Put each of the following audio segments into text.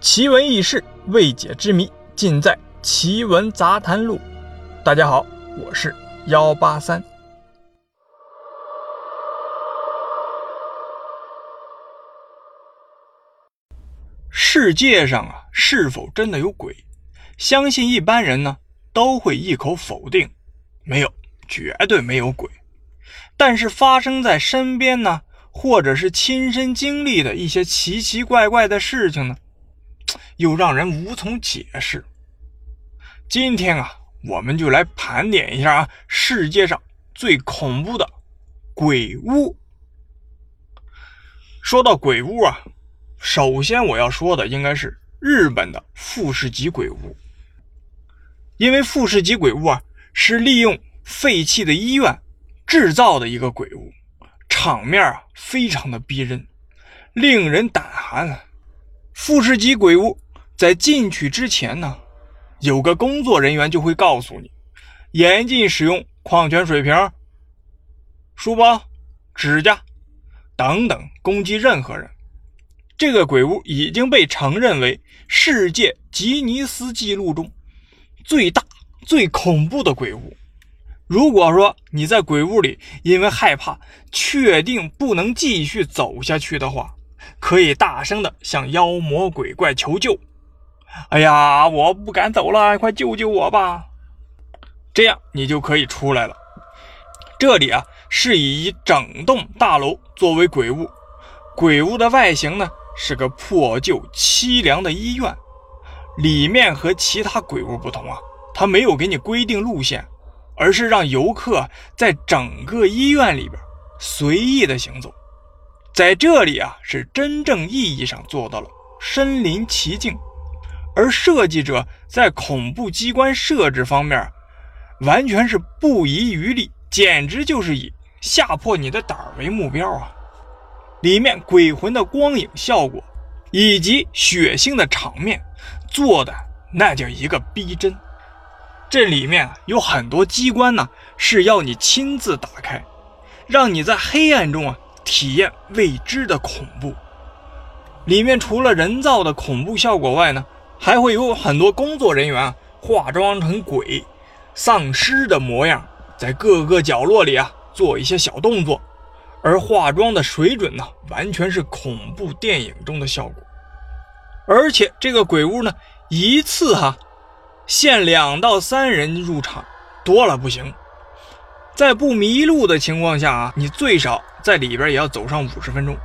奇闻异事、未解之谜，尽在《奇闻杂谈录》。大家好，我是幺八三。世界上啊，是否真的有鬼？相信一般人呢都会一口否定，没有，绝对没有鬼。但是发生在身边呢，或者是亲身经历的一些奇奇怪怪的事情呢？又让人无从解释。今天啊，我们就来盘点一下啊，世界上最恐怖的鬼屋。说到鬼屋啊，首先我要说的应该是日本的富士急鬼屋，因为富士急鬼屋啊是利用废弃的医院制造的一个鬼屋，场面啊非常的逼真，令人胆寒。富士急鬼屋。在进去之前呢，有个工作人员就会告诉你，严禁使用矿泉水瓶、书包、指甲等等攻击任何人。这个鬼屋已经被承认为世界吉尼斯纪录中最大、最恐怖的鬼屋。如果说你在鬼屋里因为害怕，确定不能继续走下去的话，可以大声的向妖魔鬼怪求救。哎呀，我不敢走了，快救救我吧！这样你就可以出来了。这里啊，是以一整栋大楼作为鬼屋。鬼屋的外形呢，是个破旧凄凉的医院。里面和其他鬼屋不同啊，它没有给你规定路线，而是让游客在整个医院里边随意的行走。在这里啊，是真正意义上做到了身临其境。而设计者在恐怖机关设置方面，完全是不遗余力，简直就是以吓破你的胆儿为目标啊！里面鬼魂的光影效果以及血腥的场面做的那叫一个逼真。这里面有很多机关呢，是要你亲自打开，让你在黑暗中啊体验未知的恐怖。里面除了人造的恐怖效果外呢，还会有很多工作人员化妆成鬼、丧尸的模样，在各个角落里啊做一些小动作，而化妆的水准呢，完全是恐怖电影中的效果。而且这个鬼屋呢，一次哈限两到三人入场，多了不行。在不迷路的情况下啊，你最少在里边也要走上五十分钟。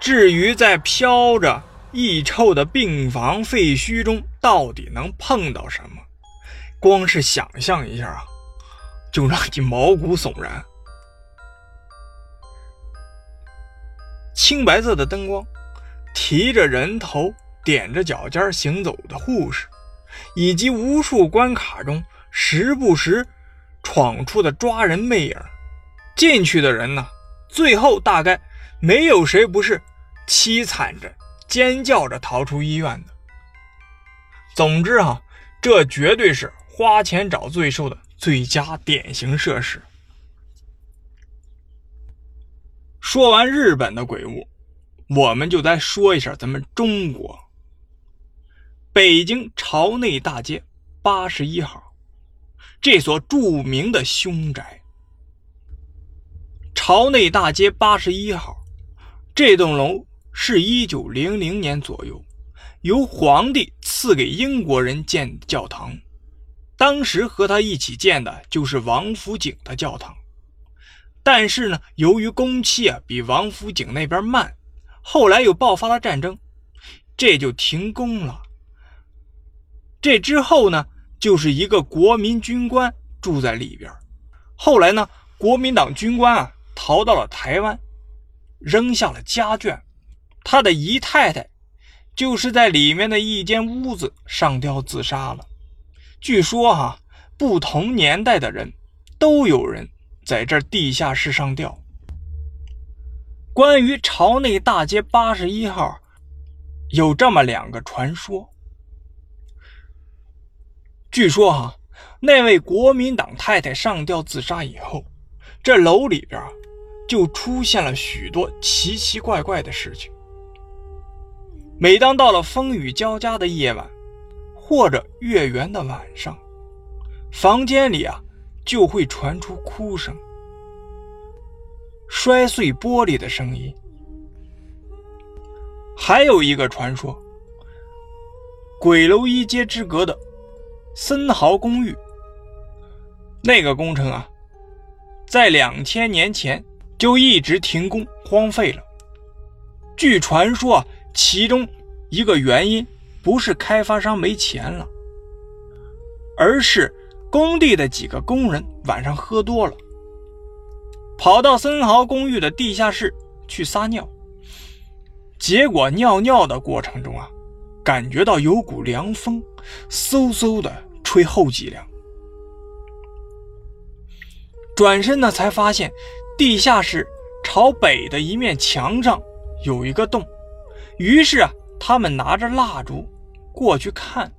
至于在飘着。异臭的病房废墟中到底能碰到什么？光是想象一下啊，就让你毛骨悚然。青白色的灯光，提着人头、踮着脚尖行走的护士，以及无数关卡中时不时闯出的抓人魅影，进去的人呢，最后大概没有谁不是凄惨着。尖叫着逃出医院的。总之啊，这绝对是花钱找罪受的最佳典型设施。说完日本的鬼屋，我们就再说一下咱们中国北京朝内大街八十一号这所著名的凶宅。朝内大街八十一号这栋楼。是一九零零年左右，由皇帝赐给英国人建的教堂。当时和他一起建的就是王府井的教堂，但是呢，由于工期啊比王府井那边慢，后来又爆发了战争，这就停工了。这之后呢，就是一个国民军官住在里边。后来呢，国民党军官啊逃到了台湾，扔下了家眷。他的姨太太就是在里面的一间屋子上吊自杀了。据说哈，不同年代的人都有人在这地下室上吊。关于朝内大街八十一号，有这么两个传说。据说哈，那位国民党太太上吊自杀以后，这楼里边就出现了许多奇奇怪怪的事情。每当到了风雨交加的夜晚，或者月圆的晚上，房间里啊就会传出哭声、摔碎玻璃的声音。还有一个传说，鬼楼一街之隔的森豪公寓，那个工程啊，在两千年前就一直停工荒废了。据传说啊，其中一个原因不是开发商没钱了，而是工地的几个工人晚上喝多了，跑到森豪公寓的地下室去撒尿。结果尿尿的过程中啊，感觉到有股凉风，嗖嗖的吹后脊梁。转身呢，才发现地下室朝北的一面墙上有一个洞。于是啊，他们拿着蜡烛过去看，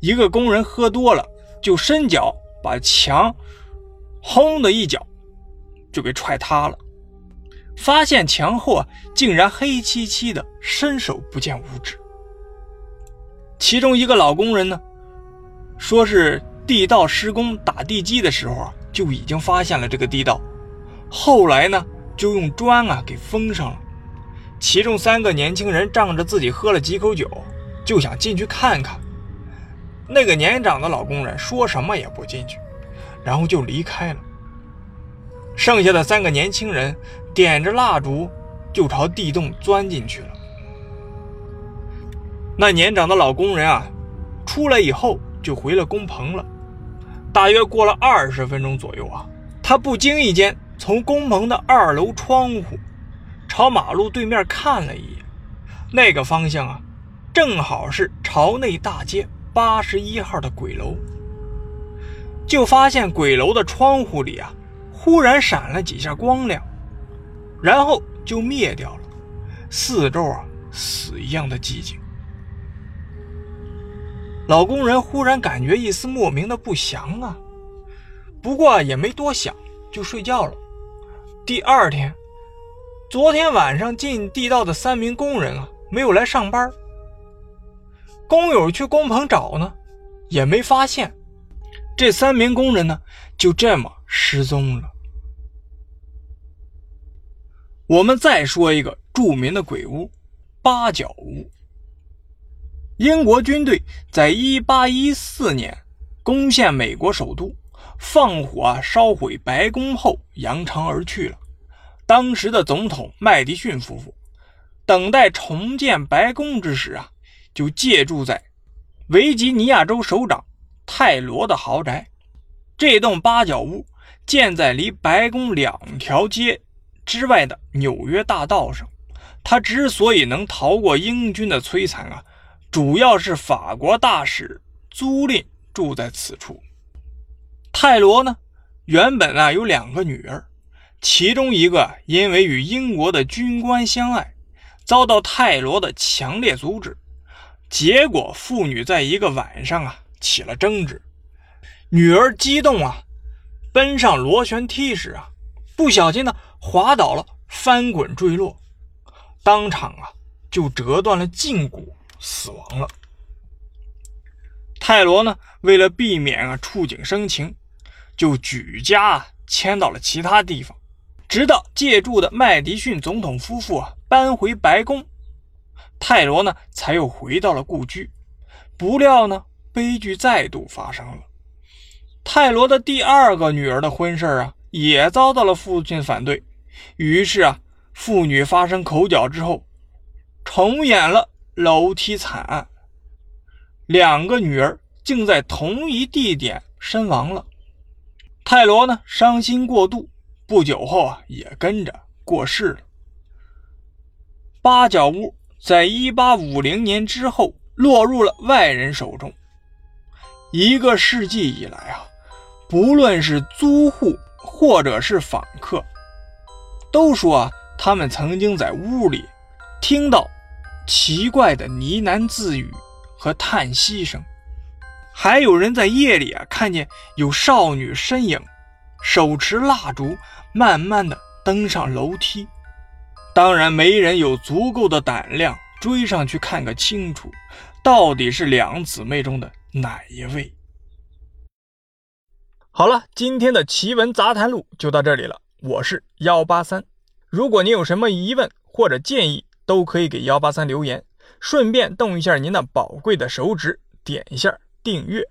一个工人喝多了，就伸脚把墙轰的一脚就给踹塌了。发现墙后啊，竟然黑漆漆的，伸手不见五指。其中一个老工人呢，说是地道施工打地基的时候啊，就已经发现了这个地道，后来呢，就用砖啊给封上了。其中三个年轻人仗着自己喝了几口酒，就想进去看看。那个年长的老工人说什么也不进去，然后就离开了。剩下的三个年轻人点着蜡烛，就朝地洞钻进去了。那年长的老工人啊，出来以后就回了工棚了。大约过了二十分钟左右啊，他不经意间从工棚的二楼窗户朝马路对面看了一眼，那个方向啊，正好是朝内大街八十一号的鬼楼。就发现鬼楼的窗户里啊。忽然闪了几下光亮，然后就灭掉了。四周啊，死一样的寂静。老工人忽然感觉一丝莫名的不祥啊，不过也没多想，就睡觉了。第二天，昨天晚上进地道的三名工人啊，没有来上班。工友去工棚找呢，也没发现。这三名工人呢，就这么。失踪了。我们再说一个著名的鬼屋——八角屋。英国军队在1814年攻陷美国首都，放火烧毁白宫后扬长而去了。当时的总统麦迪逊夫妇等待重建白宫之时啊，就借住在维吉尼亚州首长泰罗的豪宅。这栋八角屋。建在离白宫两条街之外的纽约大道上，他之所以能逃过英军的摧残啊，主要是法国大使租赁住在此处。泰罗呢，原本啊有两个女儿，其中一个因为与英国的军官相爱，遭到泰罗的强烈阻止，结果父女在一个晚上啊起了争执，女儿激动啊。奔上螺旋梯时啊，不小心呢滑倒了，翻滚坠落，当场啊就折断了胫骨，死亡了。泰罗呢为了避免啊触景生情，就举家迁到了其他地方，直到借住的麦迪逊总统夫妇啊搬回白宫，泰罗呢才又回到了故居。不料呢悲剧再度发生了。泰罗的第二个女儿的婚事啊，也遭到了父亲反对。于是啊，父女发生口角之后，重演了楼梯惨案。两个女儿竟在同一地点身亡了。泰罗呢，伤心过度，不久后啊，也跟着过世了。八角屋在一八五零年之后落入了外人手中。一个世纪以来啊。不论是租户或者是访客，都说啊，他们曾经在屋里听到奇怪的呢喃自语和叹息声，还有人在夜里啊看见有少女身影手持蜡烛，慢慢的登上楼梯。当然，没人有足够的胆量追上去看个清楚，到底是两姊妹中的哪一位？好了，今天的奇闻杂谈录就到这里了。我是幺八三，如果您有什么疑问或者建议，都可以给幺八三留言，顺便动一下您的宝贵的手指，点一下订阅。